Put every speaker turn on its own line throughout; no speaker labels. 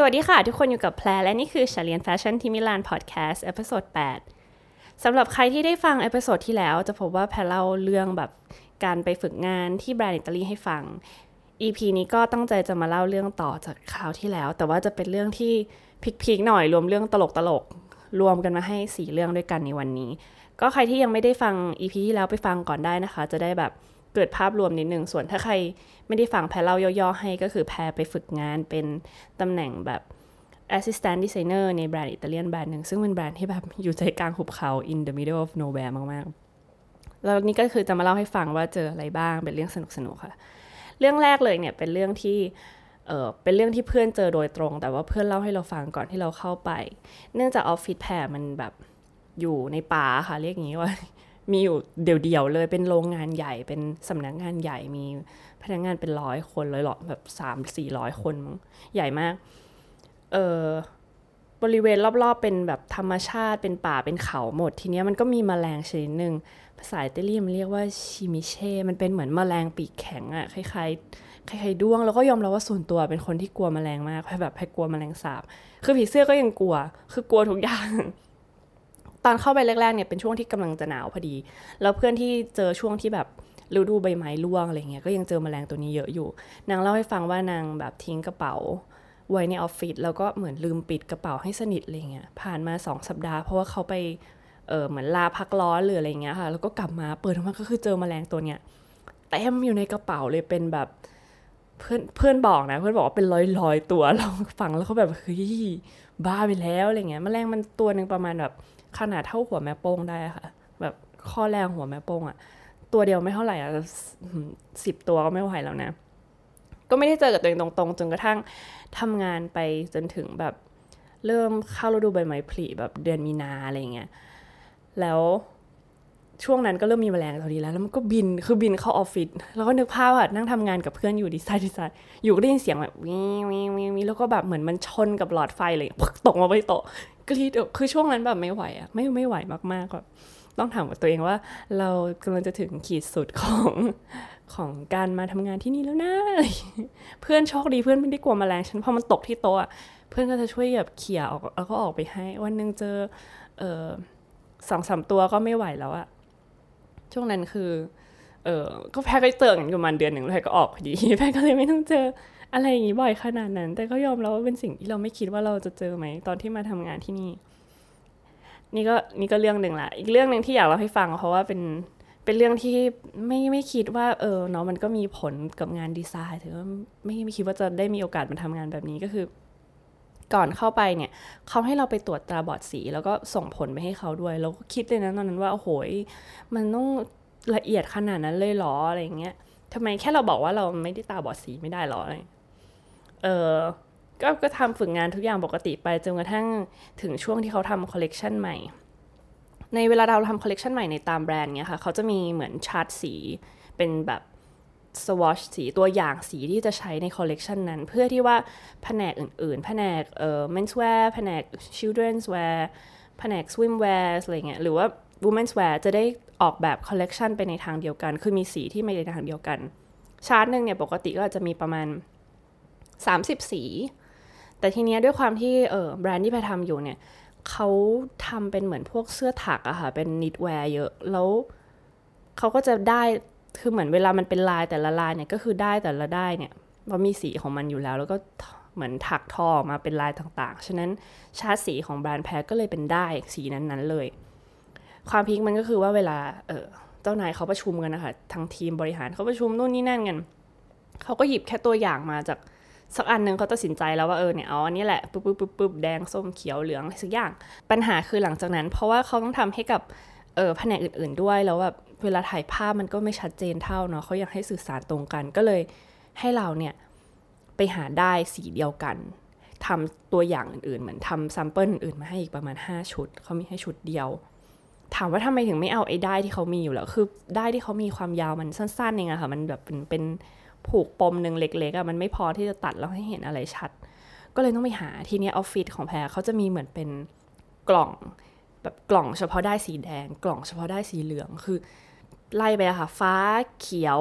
สวัสดีค่ะ ทุกคนอยู่กับแพรและนี่คือเรียนแฟชั่นที่มิลานพอดแคสต์ episode 8สำหรับใครที่ได้ฟัง episode ที่แล้ว จะพบว่าแพรเล่าเรื่องแบบการไปฝึกงานที่แบรนด์อิตาลีให้ฟัง EP นี้ก็ตั้งใจจะมาเล่าเรื่องต่อจากคราวที่แล้ว แต่ว่าจะเป็นเรื่องที่ peak ๆหน่อยรวมเรื่องตลกๆรวมกันมาให้สี่เรื่องด้วยกันในวันนี้ ก็ใครที่ยังไม่ได้ฟัง EP ที่แล้วไปฟังก่อนได้นะคะ จะได้แบบ เกิดภาพรวมนิดนึงส่วนถ้าใครไม่ได้ฟังแพรเล่าย่อๆ ให้ก็คือแพรไปฝึกงานเป็นตำแหน่งแบบ assistant designer ในแบรนด์อิตาเลียนแบรนด์หนึ่ง ซึ่งเป็นแบรนด์ที่แบบอยู่ใจกลางหุบเขา in the middle of nowhere มากๆ แล้วนี่ก็คือจะมาเล่าให้ฟังว่าเจออะไรบ้างเป็นเรื่องสนุกๆค่ะ เรื่องแรกเลยเนี่ยเป็นเรื่องที่เออเป็นเรื่องที่เพื่อนเจอโดยตรง แต่ว่าเพื่อนเล่าให้เราฟังก่อนที่เราเข้าไป เนื่องจากออฟฟิศแพรมันแบบอยู่ในป่าค่ะเรียกงี้ว่า มีอยู่เดี่ยวๆเลยเป็นโรงงานใหญ่เป็นสำนักงานใหญ่มีพนักงานเป็นร้อยคนเลยหรอแบบสามสี่ร้อยคนมั้งใหญ่มาก เออบริเวณรอบๆ เป็นแบบธรรมชาติเป็นป่าเป็นเขาหมด ทีเนี้ยมันก็มีแมลงชนิดหนึ่งภาษาอิตาลีมันเรียกว่าชิมิเช่ มันเป็นเหมือนแมลงปีกแข็งอะคล้ายๆคล้ายๆด้วง แล้วก็ยอมรับว่าส่วนตัวเป็นคนที่กลัวแมลงมากแบบให้กลัวแมลงสาบ คือผีเสื้อก็ยังกลัว คือกลัวทุกอย่าง อนเข้าไปแรกๆเนี่ยเป็นช่วงที่กำลังจะหนาวพอดี แล้วเพื่อนที่เจอช่วงที่แบบฤดูใบไม้ร่วงอะไรเงี้ยก็ยังเจอแมลงตัวนี้เยอะอยู่ นางเล่าให้ฟังว่านางแบบทิ้งกระเป๋าไว้ในออฟฟิศแล้วก็เหมือนลืมปิดกระเป๋าให้สนิทอะไรเงี้ยผ่านมาสองสัปดาห์เพราะว่าเขาไปเออเหมือนลาพักร้อนหรืออะไรเงี้ยค่ะแล้วก็กลับมาเปิดออกมาก็คือเจอแมลงตัวเนี้ยเต็มอยู่ในกระเป๋าเลยเป็นแบบเพื่อนเพื่อนบอกนะ เพื่อนบอกว่าเป็นร้อยร้อยตัวเราฟังแล้วเขาแบบเฮ้ยบ้าไปแล้วอะไรเงี้ยแมลงมันตัวหนึ่งประมาณแบบ ขนาดเท่าหัวแม่โป้งได้ค่ะ แบบข้อแรงหัวแม่โป้งอะตัวเดียวไม่เท่าไหร่อะสิบตัวก็ไม่ไหวแล้วนะ ก็ไม่ได้เจอกับตัวเองตรงๆ จนกระทั่งทำงานไปจนถึงแบบเริ่มเข้าฤดูใบไม้ผลิแบบเดือนมีนาอะไรเงี้ยแล้วช่วงนั้นก็เริ่มมีแมลงตัวนี้แล้ว แล้วมันก็บินคือบินเข้าออฟฟิศแล้วก็นึกภาพอะนั่งทำงานกับเพื่อนอยู่ดีไซน์ดีไซน์อยู่ก็ได้ยินเสียงแบบวิววิววิวแล้วก็แบบเหมือนมันชนกับหลอดไฟเลยตกมาไปโต๊ะ กรีดคือช่วงนั้นแบบไม่ไหวอะไม่ไม่ไหวมากๆแบบต้องถามกับตัวเองว่า เรากำลังจะถึงขีดสุดของของการมาทำงานที่นี่แล้วนะเพื่อนโชคดีเพื่อนไม่ได้กลัวมแมลงฉันพอมันตกที่โต๊ะเพื่อนก็จะช่วยแบบเขี่ยออกแล้วก็ออกไปให้ วันหนึ่งเจอเออสองสามตัวก็ไม่ไหวแล้วอะช่วงนั้นคือ เออก็แพ้ก็เจอกันประมาณเดือนหนึ่งแล้วก็ออกพอดีแพ้ก็เลยไม่ต้องเจอ อะไรอย่างนี้บ่อยขนาดนั้น แต่ก็ยอมรับว่าเป็นสิ่งที่เราไม่คิดว่าเราจะเจอไหม ตอนที่มาทำงานที่นี่ นี่ก็นี่ก็เรื่องหนึ่งละอีกเรื่องหนึ่งที่อยากเล่าให้ฟัง เพราะว่าเป็นเป็นเรื่องที่ไม่ไม่คิดว่า เออเนาะมันก็มีผลกับงานดีไซน์ถือว่าไม่ไม่คิดว่าจะได้มีโอกาสมาทำงานแบบนี้ก็คือ ก่อนเข้าไปเนี่ยเขาให้เราไปตรวจตาบอดสี แล้วก็ส่งผลไปให้เขาด้วยเราก็คิดเลยนะตอนนั้นว่าโอ้โหมันต้องละเอียดขนาดนั้นเลยหรออะไรเงี้ยทำไมแค่เราบอกว่าเราไม่ได้ตาบอดสีไม่ได้หรออะไร เออก็ก็ทำฝึกงานทุกอย่างปกติไปจนกระทั่งถึงช่วงที่เขาทำคอลเลกชันใหม่ ในเวลาเราทำคอลเลกชันใหม่ในตามแบรนด์เนี่ยค่ะ เขาจะมีเหมือนชาร์ตสีเป็นแบบสวอชสีตัวอย่างสีที่จะใช้ในคอลเลกชันนั้น เพื่อที่ว่าแผนกอื่นๆ แผนกเอ่อ menswear แผนก children's wear แผนก swimwear อะไรเงี้ยหรือว่า women's wear จะได้ออกแบบคอลเลกชันไปในทางเดียวกัน คือมีสีที่ไปในทางเดียวกัน ชาร์ตหนึ่งเนี่ยปกติก็จะมีประมาณ 30 สี แต่ทีเนี้ยด้วยความที่เออแบรนด์ที่ไปทำอยู่เนี่ยเขาทำเป็นเหมือนพวกเสื้อถักอะค่ะ เป็น knitwear เยอะ แล้วเขาก็จะด้ายคือเหมือนเวลามันเป็นลายแต่ละลายเนี่ย ก็คือด้ายแต่ละด้ายเนี่ยมันมีสีของมันอยู่แล้ว แล้วก็เหมือนถักทอมาเป็นลายต่างๆ ฉะนั้นชาร์ตสีของแบรนด์แพรก็เลยเป็นได้สีนั้นๆเลย ความพิกมันก็คือว่าเวลาเออเจ้านายเขาประชุมกันนะคะทั้งทีมบริหารเขาประชุมนู่นนี่นั่นกันเขาก็หยิบแค่ตัวอย่างมาจาก สักอันหนึ่งเขาตัดสินใจแล้วว่าเออเนี่ยเอาอันนี้แหละปุ๊บปุ๊บปุ๊บปุ๊บแดงส้มเขียวเหลืองอะไรสักอย่าง ปัญหาคือหลังจากนั้น เพราะว่าเขาต้องทำให้กับเออแผนกอื่น ๆด้วยแล้วแบบเวลาถ่ายภาพมันก็ไม่ชัดเจนเท่าเนาะเขาอยากให้สื่อสารตรงกันก็เลยให้เราเนี่ยไปหาได้สีเดียวกันทำตัวอย่างอื่นๆ เหมือนทำซัมเปิลอื่นๆ มาให้อีกประมาณ 5 ชุด เขามีให้ชุดเดียว ถามว่าทำไมถึงไม่เอาไอ้ได้ที่เขามีอยู่แล้ว คือได้ที่เขามีความยาวมันสั้นๆเองอะค่ะ มันแบบเป็นเป็น ผูกปมหนึ่งเล็กๆอะมันไม่พอที่จะตัดแล้วให้เห็นอะไรชัด ก็เลยต้องไปหาทีนี้ออฟฟิศของแพรเขาจะมีเหมือนเป็นกล่องแบบกล่องเฉพาะได้สีแดง กล่องเฉพาะได้สีเหลืองคือไล่ไปอะค่ะ ฟ้าเขียว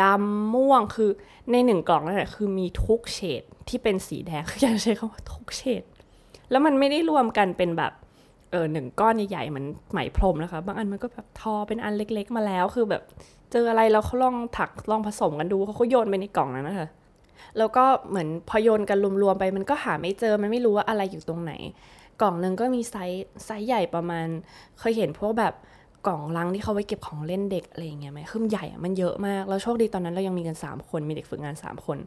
ดำม่วงคือในหนึ่งกล่องนั่นแหละคือมีทุกเฉดที่เป็นสีแดงคืออยากใช้คำว่าทุกเฉดแล้วมันไม่ได้รวมกันเป็นแบบเออหนึ่งก้อนใหญ่ๆมันไหมพรมนะคะ บางอันมันก็แบบทอเป็นอันเล็กๆมาแล้วคือแบบ เจออะไรแล้วเขาลองถักลองผสมกันดูเขาก็โยนไปในกล่องนั้นนะคะแล้วก็เหมือนพอโยนกันรวมๆไป มันก็หาไม่เจอมันไม่รู้ว่าอะไรอยู่ตรงไหน กล่องหนึ่งก็มีไซส์ไซส์ใหญ่ประมาณ เคยเห็นพวกแบบกล่องลังที่เขาไว้เก็บของเล่นเด็กอะไรอย่างเงี้ยไหมคือใหญ่มันเยอะมากแล้วโชคดีตอนนั้นเรายังมีกัน 3 คนมีเด็กฝึกงาน 3 คน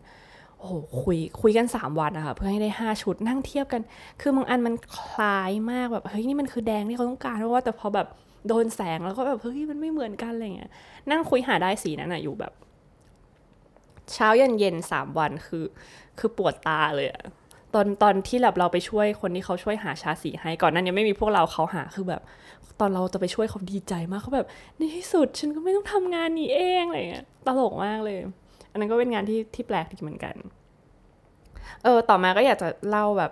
โอ้โหคุ้ยคุ้ยกัน 3 วันอะค่ะเพื่อให้ได้ 5 ชุดนั่งเทียบกัน คือบางอันมันคล้ายมากแบบเฮ้ยนี่มันคือแดงที่เขาต้องการเพราะว่าแต่พอแบบ โดนแสงแล้วก็แบบเฮ้ยมันไม่เหมือนกันอะไรเงี้ยนั่งคุ้ยหาด้ายสีนั้นอะอยู่แบบ เช้ายันเย็นสามวันคือ คือปวดตาเลยอะตอนตอนที่แบบเราไปช่วยคนที่เขาช่วยหาชาสีให้ก่อนนั้นยังไม่มีพวกเราเขาหาคือแบบ ตอนเราจะไปช่วยเขาดีใจมากเขาแบบในที่สุดฉันก็ไม่ต้องทำงานนี้เองอะไรเงี้ยตลกมากเลย อันนั้นก็เป็นงานที่ที่แปลกดีเหมือนกัน เออต่อมาก็อยากจะเล่าแบบ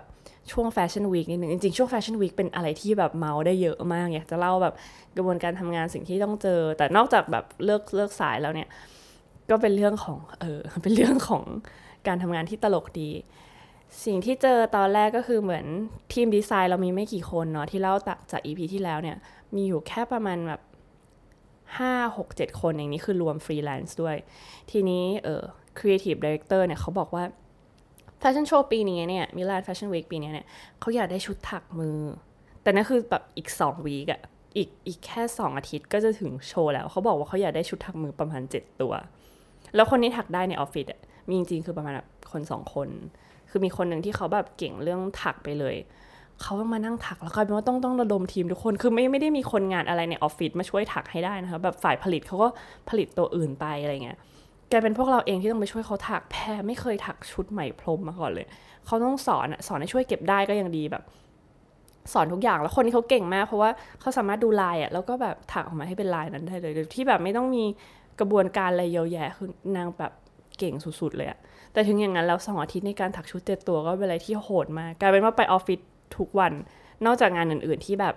ช่วงแฟชั่นวีคนิดนึงจริงๆ ช่วงแฟชั่นวีคเป็นอะไรที่แบบเมาได้เยอะมาก อยากจะเล่าแบบกระบวนการทำงานสิ่งที่ต้องเจอ แต่นอกจากแบบเลิกเลิกสายแล้วเนี่ย ก็เป็นเรื่องของเออเป็นเรื่องของการทำงานที่ตลกดี สิ่งที่เจอตอนแรกก็คือเหมือนทีมดีไซน์เรามีไม่กี่คนเนาะที่เล่าต่อจาก EP ที่แล้วเนี่ย มีอยู่แค่ประมาณแบบห้าหกเจ็ดคนอย่างนี้คือรวมฟรีแลนซ์ด้วย ทีนี้เออ creative director เนี่ยเขาบอกว่า แฟชั่นโชว์ปีนี้เนี่ย Milan Fashion Week ปีนี้เนี่ยเขาอยากได้ชุดถักมือ แต่นั่นคือแบบอีกสอง week อะอีกอีกแค่สองอาทิตย์ก็จะถึงโชว์แล้ว เขาบอกว่าเขาอยากได้ชุดถักมือประมาณเจ็ดตัว แล้วคนนี้ถักได้ในออฟฟิศอะมีจริงๆคือประมาณแบบคนสองคน คือมีคนหนึ่งที่เขาแบบเก่งเรื่องถักไปเลยเขาต้องมานั่งถักแล้วกลายเป็นว่าต้องต้องระดมทีมทุกคน คือไม่ไม่ได้มีคนงานอะไรในออฟฟิศมาช่วยถักให้ได้นะคะแบบฝ่ายผลิตเขาก็ผลิตตัวอื่นไปอะไรเงี้ย กลายเป็นพวกเราเองที่ต้องไปช่วยเขาถักแพรไม่เคยถักชุดใหม่พรมมาก่อนเลย เขาต้องสอนอะสอนให้ช่วยเก็บได้ก็ยังดีแบบ สอนทุกอย่างแล้วคนที่เขาเก่งมาก เพราะว่าเขาสามารถดูลายอะแล้วก็แบบถักออกมาให้เป็นลายนั้นได้เลยที่แบบไม่ต้องมีกระบวนการอะไรเยอะแยะคือนางแบบเก่งสุดๆเลยอะแต่ถึงอย่างนั้นแล้วสองอาทิตย์ในการถักชุดเจ็ดตัวก็เป็นอะไรที่โหดมากกลายเป็นว่าไปออฟฟิศทุกวัน นอกจากงานอื่น ๆที่แบบ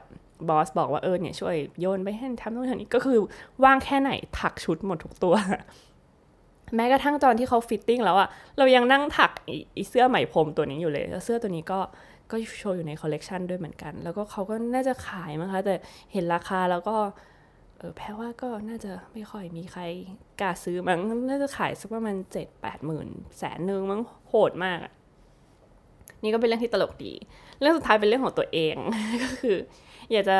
บอสบอกว่าเออเนี่ยช่วยโยนไปให้ทำนู่นทำนี้ก็คือว่างแค่ไหนถักชุดหมดทุกตัว แม้กระทั่งตอนที่เขา fitting แล้วอะเรายังนั่งถักอีเสื้อไหมพรมตัวนี้อยู่เลย แล้วเสื้อตัวนี้ก็ก็โชว์อยู่ในคอลเลกชันด้วยเหมือนกัน แล้วก็เขาก็น่าจะขายมั้งคะ แต่เห็นราคาแล้วก็เออแพ้ว่าก็น่าจะไม่ค่อยมีใครกล้าซื้อมั้งน่าจะขายสักประมาณเจ็ดแปดหมื่นแสนหนึ่งมั้งโหดมากอะนี่ก็เป็นเรื่องที่ตลกดี เรื่องสุดท้ายเป็นเรื่องของตัวเอง ก็คือ อยากจะ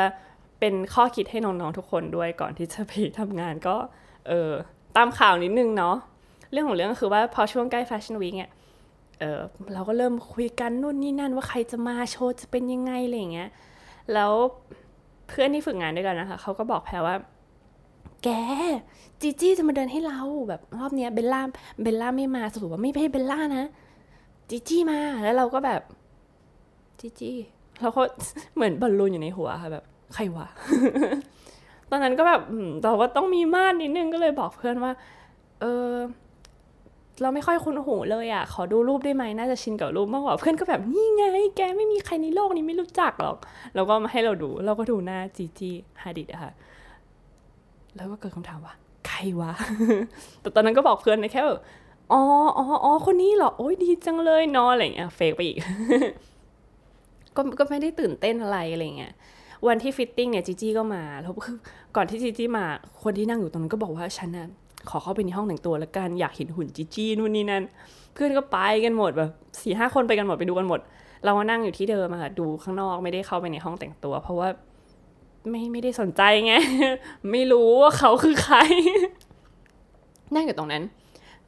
เป็นข้อคิดให้น้องๆทุกคนด้วยก่อนที่จะไปทำงานก็ เออตามข่าวนิดนึงเนาะ เรื่องของเรื่องก็คือว่าพอช่วงใกล้ fashion week เนี่ยเออเราก็เริ่มคุยกันนู่นนี่นั่นว่าใครจะมาโชว์จะเป็นยังไงอะไรอย่างเงี้ย แล้วเพื่อนที่ฝึกงานด้วยกันนะคะเขาก็บอกแพรว่า แกจีจี้จะมาเดินให้เราแบบรอบเนี้ยเบลล่าเบลล่าไม่มาสรุปว่าไม่ใช่เบลล่านะจีจี้มาแล้วเราก็แบบจีจี้เราก็เหมือนบอลลูนอยู่ในหัวค่ะแบบ ใครวะตอนนั้นก็แบบเราก็ต้องมีม่านนิดนึงก็เลยบอกเพื่อนว่า เออ เราไม่ค่อยคุ้นหูเลยอะ่ะ ขอดูรูปได้ไหมน่าจะชินกับรูปมากกว่าเพื่อนก็แบบนี่ไง แกไม่มีใครในโลกนี้ไม่รู้จักหรอก แล้วก็มาให้เราดู เราก็ดูหน้าจีจีฮาดิดอะค่ะ แล้วก็เกิดคำถามว่า ใครวะ แต่ตอนนั้นก็บอกเพื่อนนะแค่แบบอ๋ออ๋ออ๋อคนนี้เหรอ โอ้ยดีจังเลยนออะไรเงี้ย เฟกไปอีก ก็ก็ไม่ได้ตื่นเต้นอะไรอะไรเงี้ยวันที่ fitting เนี่ยจีจีก็มาแล้วคือก่อนที่จีจีมาคนที่นั่งอยู่ตรงนั้นก็บอกว่าฉันน่ะ ขอเข้าไปในห้องแต่งตัวแล้วกันอยากเห็นหุ่นจีจี้นู่นนี่นั่นเพื่อนก็ไปกันหมดแบบสี่ห้าคนไปกันหมดไปดูกันหมด เราก็นั่งอยู่ที่เดิมอะค่ะดูข้างนอกไม่ได้เข้าไปในห้องแต่งตัว เพราะว่าไม่ไม่ได้สนใจไง ไม่รู้ว่าเขาคือใคร นั่งอยู่ตรงนั้น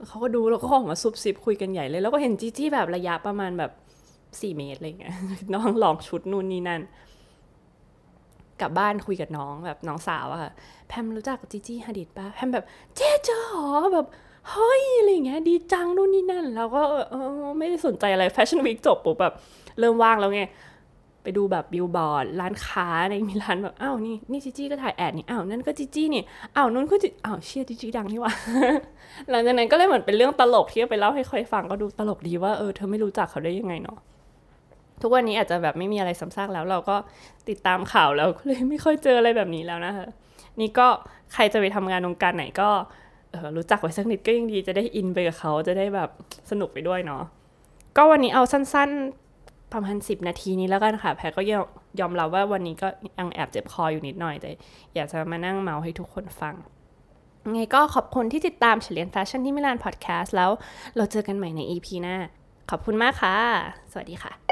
เขาก็ดูแล้วก็ออกมาซุบซิบคุยกันใหญ่เลย แล้วก็เห็นจีจี้แบบระยะประมาณแบบสี่เมตรอะไรเงี้ยน้องลองชุดนู่นนี่นั่น กลับบ้านคุยกับน้องแบบน้องสาวอะค่ะแพมรู้จักจีจี้ฮาดิดปะแพมแบบเจ๊เจอหรอแบบเฮ้ยอะไรเงี้ยดีจังนู่นนี่นั่น แล้วก็เออไม่ได้สนใจอะไร fashion week จบปุ๊บแบบเริ่มว่างแล้วไงไปดูแบบบิลบอร์ดร้านค้าในมิลานแบบอ้าวนี่นี่จีจี้ก็ถ่าย ad นี่อ้าวนั่นก็จีจี้นี่อ้าวนู้นก็จีอ้าวเชี่ยจีจี้ดังนี่วะหลังจากนั้นก็เลยเหมือนเป็นเรื่องตลกที่ไปเล่าให้ใครฟังก็ดูตลกดีว่าเออเธอไม่รู้จักเขาได้ยังไงเนาะ ทุกวันนี้อาจจะแบบไม่มีอะไรซ้ำซากแล้ว เราก็ติดตามข่าวแล้วเลยไม่ค่อยเจออะไรแบบนี้แล้วนะคะนี่ก็ใครจะไปทำงานวงการไหนก็รู้จักไว้สักนิดก็ยังดีจะได้อินไปกับเขาจะได้แบบสนุกไปด้วยเนาะก็วันนี้เอาสั้นๆประมาณสิบนาทีนี้แล้วกันค่ะ แพรก็ยอมรับว่าวันนี้ก็ยังแอบเจ็บคออยู่นิดหน่อยแต่อยากจะมานั่งเมาให้ทุกคนฟังไงก็ขอบคุณที่ติดตามเฉลียนแฟชั่นที่มิลานพอดแคสต์แล้วเราเจอกันใหม่ใน EP หน้า ขอบคุณมากค่ะ สวัสดีค่ะ